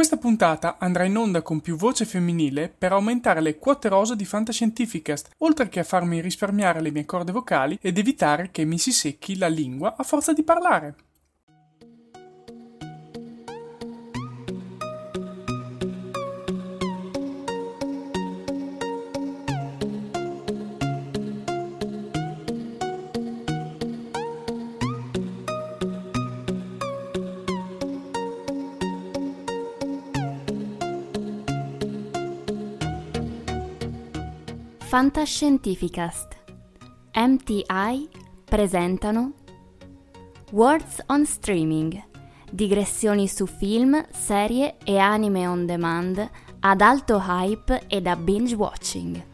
Questa puntata andrà in onda con più voce femminile per aumentare le quote rosa di Fantascientificast, oltre che a farmi risparmiare le mie corde vocali ed evitare che mi si secchi la lingua a forza di parlare. Fantascientificast MTI presentano Words on Streaming digressioni su film, serie e anime on demand ad alto hype e da binge watching.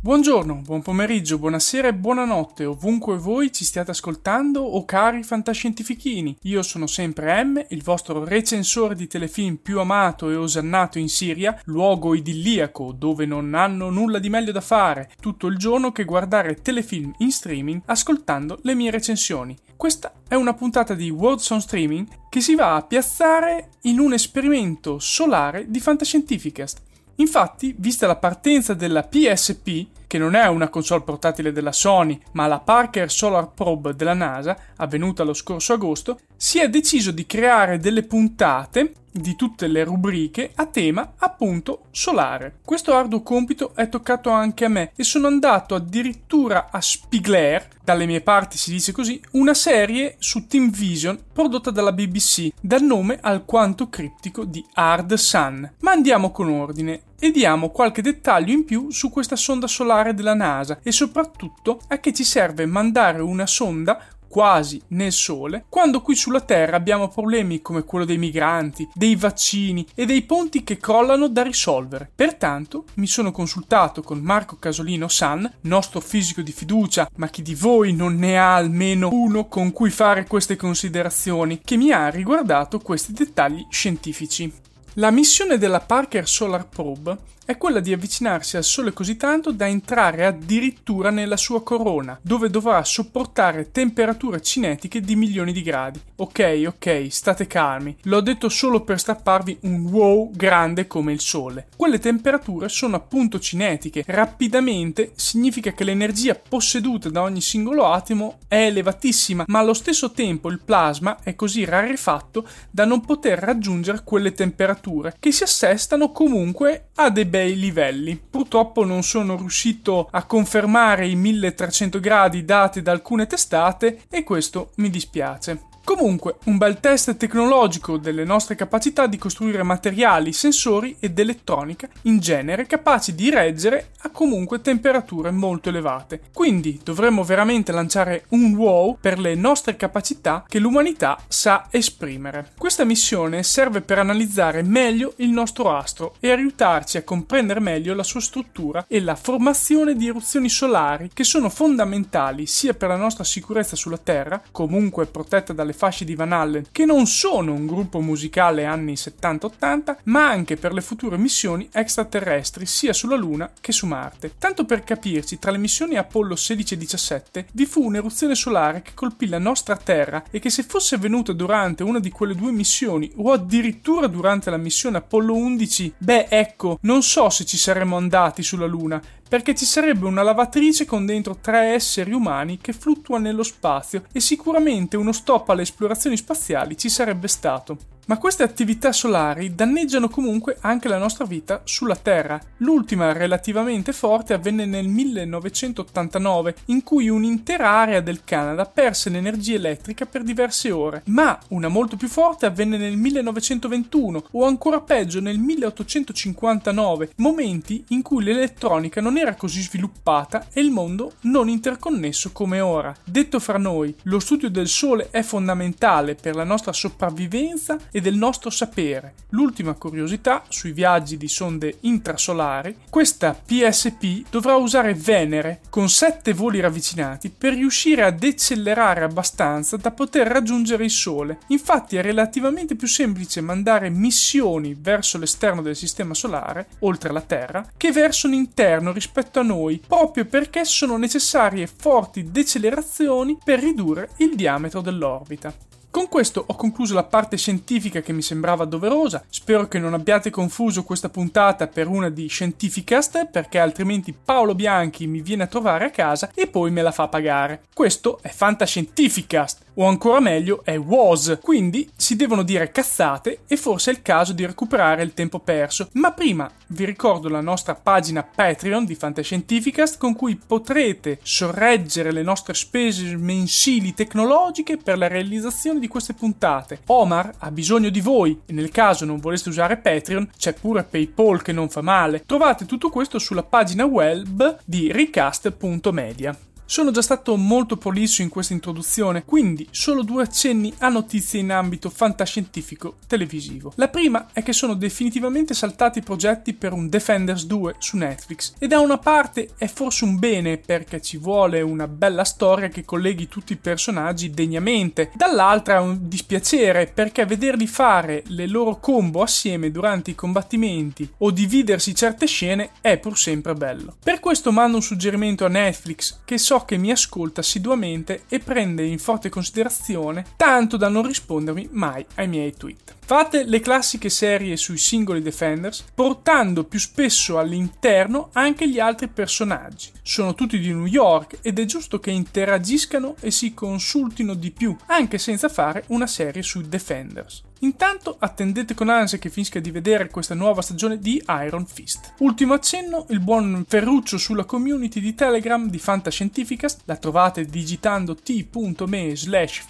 Buongiorno, buon pomeriggio, buonasera e buonanotte, ovunque voi ci stiate ascoltando o cari fantascientifichini. Io sono sempre M, il vostro recensore di telefilm più amato e osannato in Siria, luogo idilliaco dove non hanno nulla di meglio da fare tutto il giorno che guardare telefilm in streaming ascoltando le mie recensioni. Questa è una puntata di Words on Streaming che si va a piazzare in un esperimento solare di Fantascientificast. Infatti, vista la partenza della PSP, che non è una console portatile della Sony, ma la Parker Solar Probe della NASA, avvenuta lo scorso agosto, si è deciso di creare delle puntate di tutte le rubriche a tema appunto solare. Questo arduo compito è toccato anche a me e sono andato addirittura a Spigler, dalle mie parti si dice così, una serie su Team Vision prodotta dalla BBC dal nome alquanto criptico di Hard Sun. Ma andiamo con ordine e diamo qualche dettaglio in più su questa sonda solare della NASA e soprattutto a che ci serve mandare una sonda quasi nel Sole, quando qui sulla Terra abbiamo problemi come quello dei migranti, dei vaccini e dei ponti che crollano da risolvere. Pertanto mi sono consultato con Marco Casolino San, nostro fisico di fiducia, ma chi di voi non ne ha almeno uno con cui fare queste considerazioni, che mi ha riguardato questi dettagli scientifici. La missione della Parker Solar Probe è quella di avvicinarsi al Sole così tanto da entrare addirittura nella sua corona, dove dovrà sopportare temperature cinetiche di milioni di gradi. Ok, ok, state calmi, l'ho detto solo per strapparvi un wow grande come il Sole. Quelle temperature sono appunto cinetiche, rapidamente significa che l'energia posseduta da ogni singolo atomo è elevatissima, ma allo stesso tempo il plasma è così rarefatto da non poter raggiungere quelle temperature, che si assestano comunque a dei bei livelli. Purtroppo non sono riuscito a confermare i 1300 gradi dati da alcune testate e questo mi dispiace. Comunque, un bel test tecnologico delle nostre capacità di costruire materiali, sensori ed elettronica in genere capaci di reggere a comunque temperature molto elevate. Quindi dovremmo veramente lanciare un wow per le nostre capacità che l'umanità sa esprimere. Questa missione serve per analizzare meglio il nostro astro e aiutarci a comprendere meglio la sua struttura e la formazione di eruzioni solari che sono fondamentali sia per la nostra sicurezza sulla Terra, comunque protetta dalle fasci di Van Allen, che non sono un gruppo musicale anni 70-80, ma anche per le future missioni extraterrestri sia sulla Luna che su Marte. Tanto per capirci, tra le missioni Apollo 16 e 17 vi fu un'eruzione solare che colpì la nostra Terra e che se fosse avvenuta durante una di quelle due missioni o addirittura durante la missione Apollo 11, beh ecco, non so se ci saremmo andati sulla Luna, perché ci sarebbe una lavatrice con dentro tre esseri umani che fluttua nello spazio e sicuramente uno stop alle esplorazioni spaziali ci sarebbe stato. Ma queste attività solari danneggiano comunque anche la nostra vita sulla Terra. L'ultima relativamente forte avvenne nel 1989, in cui un'intera area del Canada perse l'energia elettrica per diverse ore, ma una molto più forte avvenne nel 1921 o ancora peggio nel 1859, momenti in cui l'elettronica non era così sviluppata e il mondo non interconnesso come ora. Detto fra noi, lo studio del Sole è fondamentale per la nostra sopravvivenza e e del nostro sapere. L'ultima curiosità sui viaggi di sonde intrasolari, questa PSP dovrà usare Venere con sette voli ravvicinati per riuscire a decelerare abbastanza da poter raggiungere il Sole. Infatti è relativamente più semplice mandare missioni verso l'esterno del sistema solare, oltre la Terra, che verso l'interno rispetto a noi, proprio perché sono necessarie forti decelerazioni per ridurre il diametro dell'orbita. Con questo ho concluso la parte scientifica che mi sembrava doverosa. Spero che non abbiate confuso questa puntata per una di Scientificast, perché altrimenti Paolo Bianchi mi viene a trovare a casa e poi me la fa pagare. Questo è Fantascientificast, o ancora meglio è WAS, quindi si devono dire cazzate e forse è il caso di recuperare il tempo perso. Ma prima vi ricordo la nostra pagina Patreon di Fantascientificast con cui potrete sorreggere le nostre spese mensili tecnologiche per la realizzazione di queste puntate. Omar ha bisogno di voi e nel caso non voleste usare Patreon c'è pure PayPal che non fa male. Trovate tutto questo sulla pagina web di recast.media. Sono già stato molto prolisso in questa introduzione, quindi solo due accenni a notizie in ambito fantascientifico televisivo. La prima è che sono definitivamente saltati i progetti per un Defenders 2 su Netflix e da una parte è forse un bene perché ci vuole una bella storia che colleghi tutti i personaggi degnamente, dall'altra è un dispiacere perché vederli fare le loro combo assieme durante i combattimenti o dividersi certe scene è pur sempre bello. Per questo mando un suggerimento a Netflix che so che mi ascolta assiduamente e prende in forte considerazione, tanto da non rispondermi mai ai miei tweet. Fate le classiche serie sui singoli Defenders, portando più spesso all'interno anche gli altri personaggi. Sono tutti di New York ed è giusto che interagiscano e si consultino di più, anche senza fare una serie sui Defenders. Intanto attendete con ansia che finisca di vedere questa nuova stagione di Iron Fist. Ultimo accenno, il buon Ferruccio sulla community di Telegram di Fantascientificast, la trovate digitando t.me slash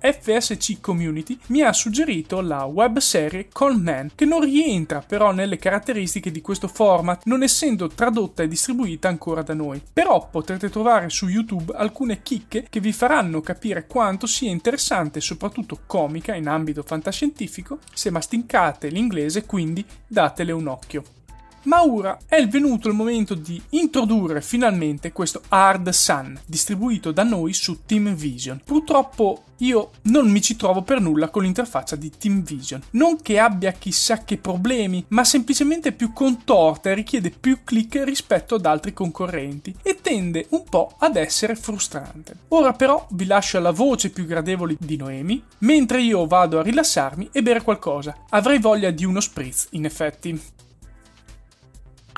fsc community, mi ha suggerito la webserie Call Man, che non rientra però nelle caratteristiche di questo format, non essendo tradotta e distribuita ancora da noi. Però potrete trovare su YouTube alcune chicche che vi faranno capire quanto sia interessante e soprattutto comica in ambito fantascientifico scientifico, se mastincate l'inglese quindi datele un occhio. Ma ora è venuto il momento di introdurre finalmente questo Hard Sun, distribuito da noi su Team Vision. Purtroppo io non mi ci trovo per nulla con l'interfaccia di Team Vision. Non che abbia chissà che problemi, ma semplicemente più contorta e richiede più click rispetto ad altri concorrenti e tende un po' ad essere frustrante. Ora però vi lascio alla voce più gradevole di Noemi, mentre io vado a rilassarmi e bere qualcosa. Avrei voglia di uno spritz, in effetti.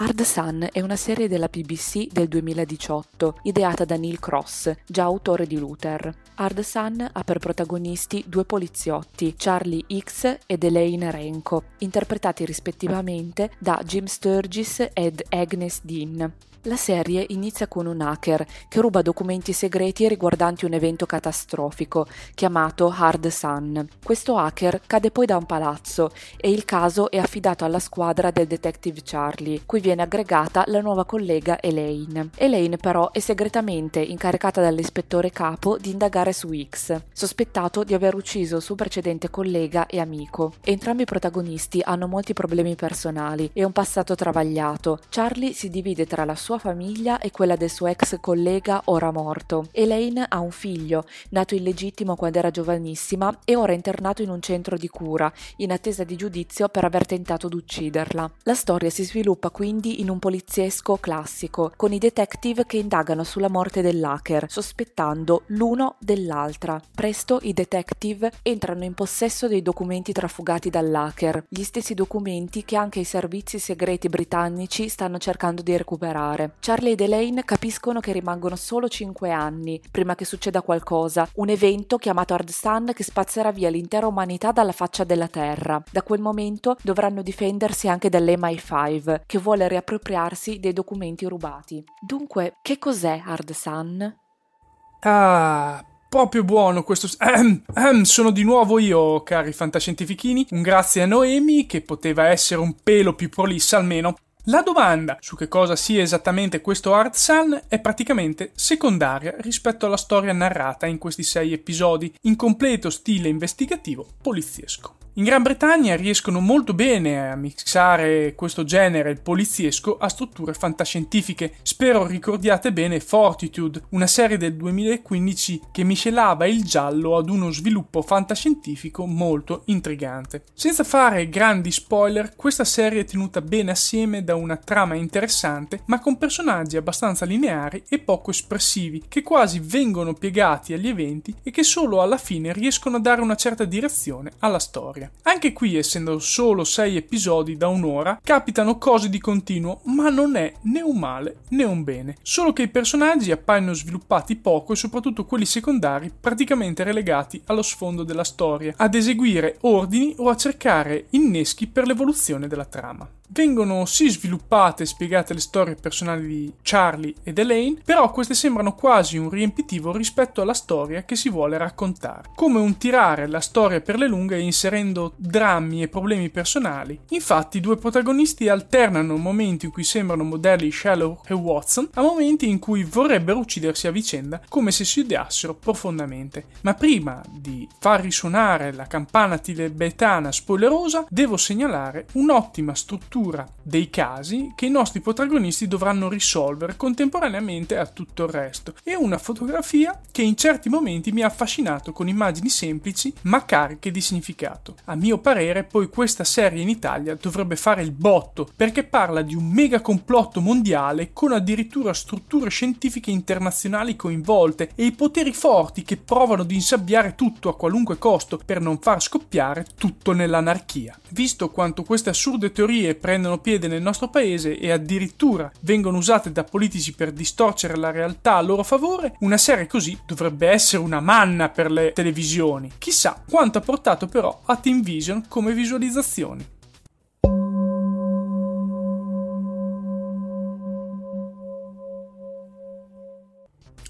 Hard Sun è una serie della BBC del 2018, ideata da Neil Cross, già autore di Luther. Hard Sun ha per protagonisti due poliziotti, Charlie X ed Elaine Renko, interpretati rispettivamente da Jim Sturgis ed Agnes Dean. La serie inizia con un hacker che ruba documenti segreti riguardanti un evento catastrofico chiamato Hard Sun. Questo hacker cade poi da un palazzo e il caso è affidato alla squadra del detective Charlie, cui viene aggregata la nuova collega Elaine. Elaine però è segretamente incaricata dall'ispettore capo di indagare su X, sospettato di aver ucciso il suo precedente collega e amico. Entrambi i protagonisti hanno molti problemi personali e un passato travagliato. Charlie si divide tra la sua famiglia e quella del suo ex collega ora morto. Elaine ha un figlio, nato illegittimo quando era giovanissima e ora internato in un centro di cura, in attesa di giudizio per aver tentato di ucciderla. La storia si sviluppa quindi in un poliziesco classico, con i detective che indagano sulla morte dell'hacker, sospettando l'uno dell'altra. Presto i detective entrano in possesso dei documenti trafugati dall'hacker, gli stessi documenti che anche i servizi segreti britannici stanno cercando di recuperare. Charlie ed Elaine capiscono che rimangono solo 5 anni prima che succeda qualcosa, un evento chiamato Hard Sun che spazzerà via l'intera umanità dalla faccia della Terra. Da quel momento dovranno difendersi anche dall'MI5, che vuole riappropriarsi dei documenti rubati. Dunque, che cos'è Hard Sun? Ah, proprio buono questo. Ehm, ehm, sono di nuovo io, cari fantascientifichini. Un grazie a Noemi, che poteva essere un pelo più prolissa almeno. La domanda su che cosa sia esattamente questo Art Sun è praticamente secondaria rispetto alla storia narrata in questi sei episodi in completo stile investigativo poliziesco. In Gran Bretagna riescono molto bene a mixare questo genere, il poliziesco, a strutture fantascientifiche. Spero ricordiate bene Fortitude, una serie del 2015 che miscelava il giallo ad uno sviluppo fantascientifico molto intrigante. Senza fare grandi spoiler, questa serie è tenuta bene assieme da una trama interessante, ma con personaggi abbastanza lineari e poco espressivi, che quasi vengono piegati agli eventi e che solo alla fine riescono a dare una certa direzione alla storia storia. Anche qui, essendo solo 6 episodi da un'ora, capitano cose di continuo, ma non è né un male né un bene. Solo che i personaggi appaiono sviluppati poco e soprattutto quelli secondari praticamente relegati allo sfondo della storia, ad eseguire ordini o a cercare inneschi per l'evoluzione della trama. Vengono sì sviluppate e spiegate le storie personali di Charlie ed Elaine, però queste sembrano quasi un riempitivo rispetto alla storia che si vuole raccontare, come un tirare la storia per le lunghe inserendo drammi e problemi personali. Infatti i due protagonisti alternano momenti in cui sembrano modelli Sherlock e Watson a momenti in cui vorrebbero uccidersi a vicenda come se si odiassero profondamente. Ma prima di far risuonare la campana tibetana spoilerosa, devo segnalare un'ottima struttura struttura dei casi che i nostri protagonisti dovranno risolvere contemporaneamente a tutto il resto e una fotografia che in certi momenti mi ha affascinato con immagini semplici ma cariche di significato. A mio parere poi questa serie in Italia dovrebbe fare il botto perché parla di un mega complotto mondiale con addirittura strutture scientifiche internazionali coinvolte e i poteri forti che provano di insabbiare tutto a qualunque costo per non far scoppiare tutto nell'anarchia. Visto quanto queste assurde teorie prendono piede nel nostro paese e addirittura vengono usate da politici per distorcere la realtà a loro favore, una serie così dovrebbe essere una manna per le televisioni. Chissà quanto ha portato però a Team Vision come visualizzazioni.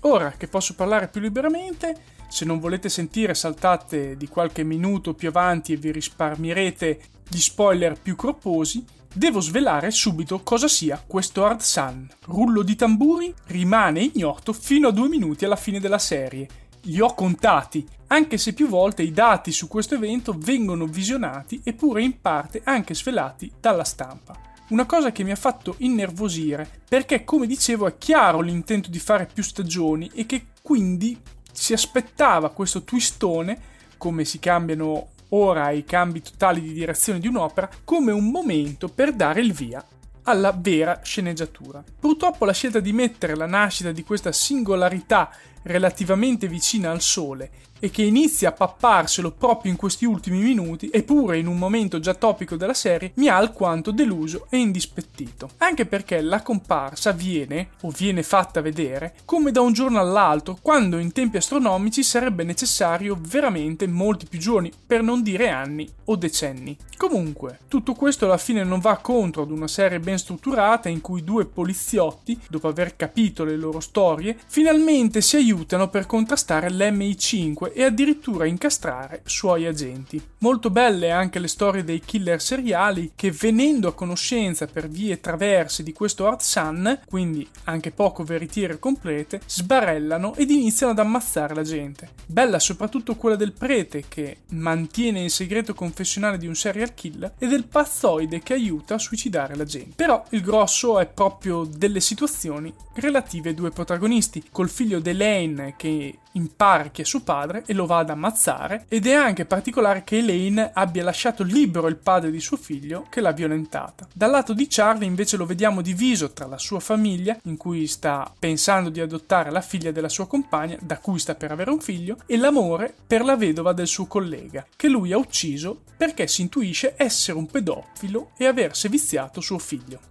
Ora che posso parlare più liberamente, se non volete sentire saltate di qualche minuto più avanti e vi risparmierete gli spoiler più corposi, Devo svelare subito cosa sia questo Hard Sun. Rullo di tamburi rimane ignoto fino a due minuti alla fine della serie. Li ho contati, anche se più volte i dati su questo evento vengono visionati eppure in parte anche svelati dalla stampa. Una cosa che mi ha fatto innervosire, perché come dicevo è chiaro l'intento di fare più stagioni e che quindi si aspettava questo twistone, come si cambiano ora ai cambi totali di direzione di un'opera come un momento per dare il via alla vera sceneggiatura. Purtroppo la scelta di mettere la nascita di questa singolarità relativamente vicina al Sole e che inizia a papparselo proprio in questi ultimi minuti, eppure in un momento già topico della serie, mi ha alquanto deluso e indispettito. Anche perché la comparsa avviene, o viene fatta vedere, come da un giorno all'altro, quando in tempi astronomici sarebbe necessario veramente molti più giorni, per non dire anni o decenni. Comunque, tutto questo alla fine non va contro ad una serie ben strutturata in cui due poliziotti, dopo aver capito le loro storie, finalmente si aiutano per contrastare l'MI5 e addirittura incastrare suoi agenti. Molto belle anche le storie dei killer seriali che venendo a conoscenza per vie traverse di questo Hard Sun, quindi anche poco veritiere complete, sbarellano ed iniziano ad ammazzare la gente. Bella soprattutto quella del prete che mantiene il segreto confessionale di un serial killer e del pazzoide che aiuta a suicidare la gente. Però il grosso è proprio delle situazioni relative ai due protagonisti, col figlio Delaine che impara chi è suo padre e lo va ad ammazzare ed è anche particolare che Elaine abbia lasciato libero il padre di suo figlio che l'ha violentata. Dal lato di Charlie invece lo vediamo diviso tra la sua famiglia in cui sta pensando di adottare la figlia della sua compagna da cui sta per avere un figlio e l'amore per la vedova del suo collega che lui ha ucciso perché si intuisce essere un pedofilo e aver seviziato suo figlio.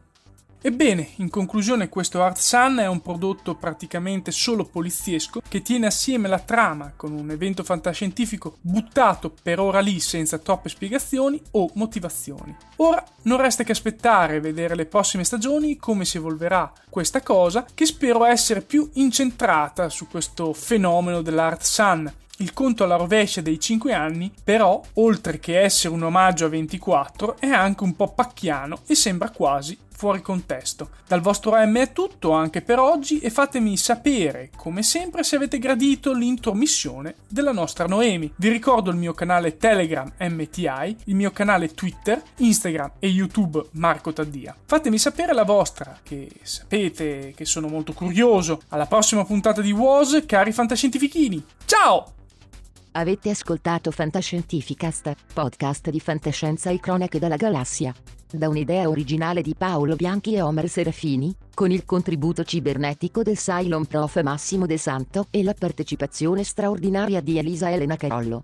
Ebbene, in conclusione questo Art Sun è un prodotto praticamente solo poliziesco che tiene assieme la trama con un evento fantascientifico buttato per ora lì senza troppe spiegazioni o motivazioni. Ora non resta che aspettare e vedere le prossime stagioni come si evolverà questa cosa che spero essere più incentrata su questo fenomeno dell'Art Sun il conto alla rovescia dei 5 anni, però, oltre che essere un omaggio a 24, è anche un po' pacchiano e sembra quasi fuori contesto. Dal vostro M è tutto anche per oggi e fatemi sapere, come sempre, se avete gradito l'intromissione della nostra Noemi. Vi ricordo il mio canale Telegram MTI, il mio canale Twitter, Instagram e YouTube Marco Taddia. Fatemi sapere la vostra, che sapete che sono molto curioso. Alla prossima puntata di WOS, cari fantascientifichini. Ciao! Avete ascoltato Fantascientificast, podcast di fantascienza e cronache dalla galassia. Da un'idea originale di Paolo Bianchi e Omer Serafini, con il contributo cibernetico del Cylon Prof Massimo De Santo e la partecipazione straordinaria di Elisa Elena Carollo.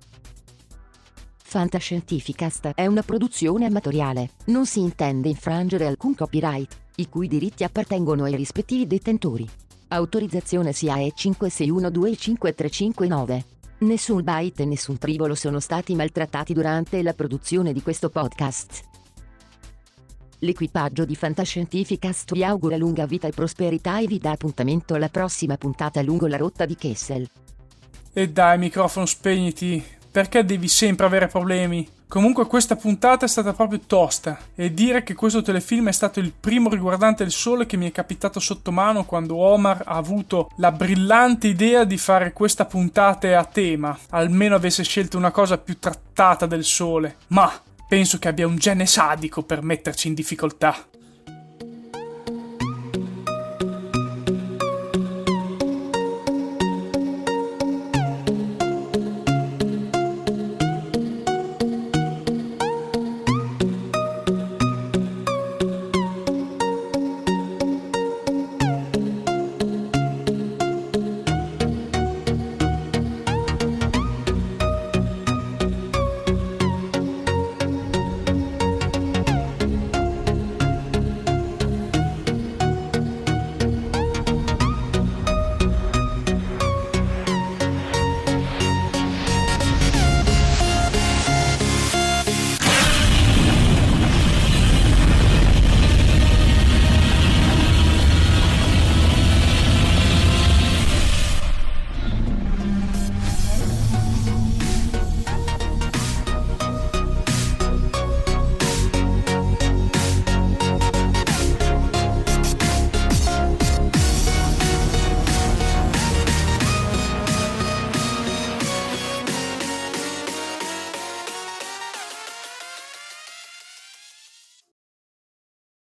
Fantascientificast è una produzione amatoriale, non si intende infrangere alcun copyright, i cui diritti appartengono ai rispettivi detentori. Autorizzazione SIAE 56125359. Nessun byte e nessun tribolo sono stati maltrattati durante la produzione di questo podcast. L'equipaggio di Fantascientificast vi augura lunga vita e prosperità e vi dà appuntamento alla prossima puntata lungo la rotta di Kessel. E dai, microfono spegniti, perché devi sempre avere problemi? Comunque questa puntata è stata proprio tosta e dire che questo telefilm è stato il primo riguardante il sole che mi è capitato sotto mano quando Omar ha avuto la brillante idea di fare questa puntata a tema, almeno avesse scelto una cosa più trattata del sole. Ma penso che abbia un gene sadico per metterci in difficoltà.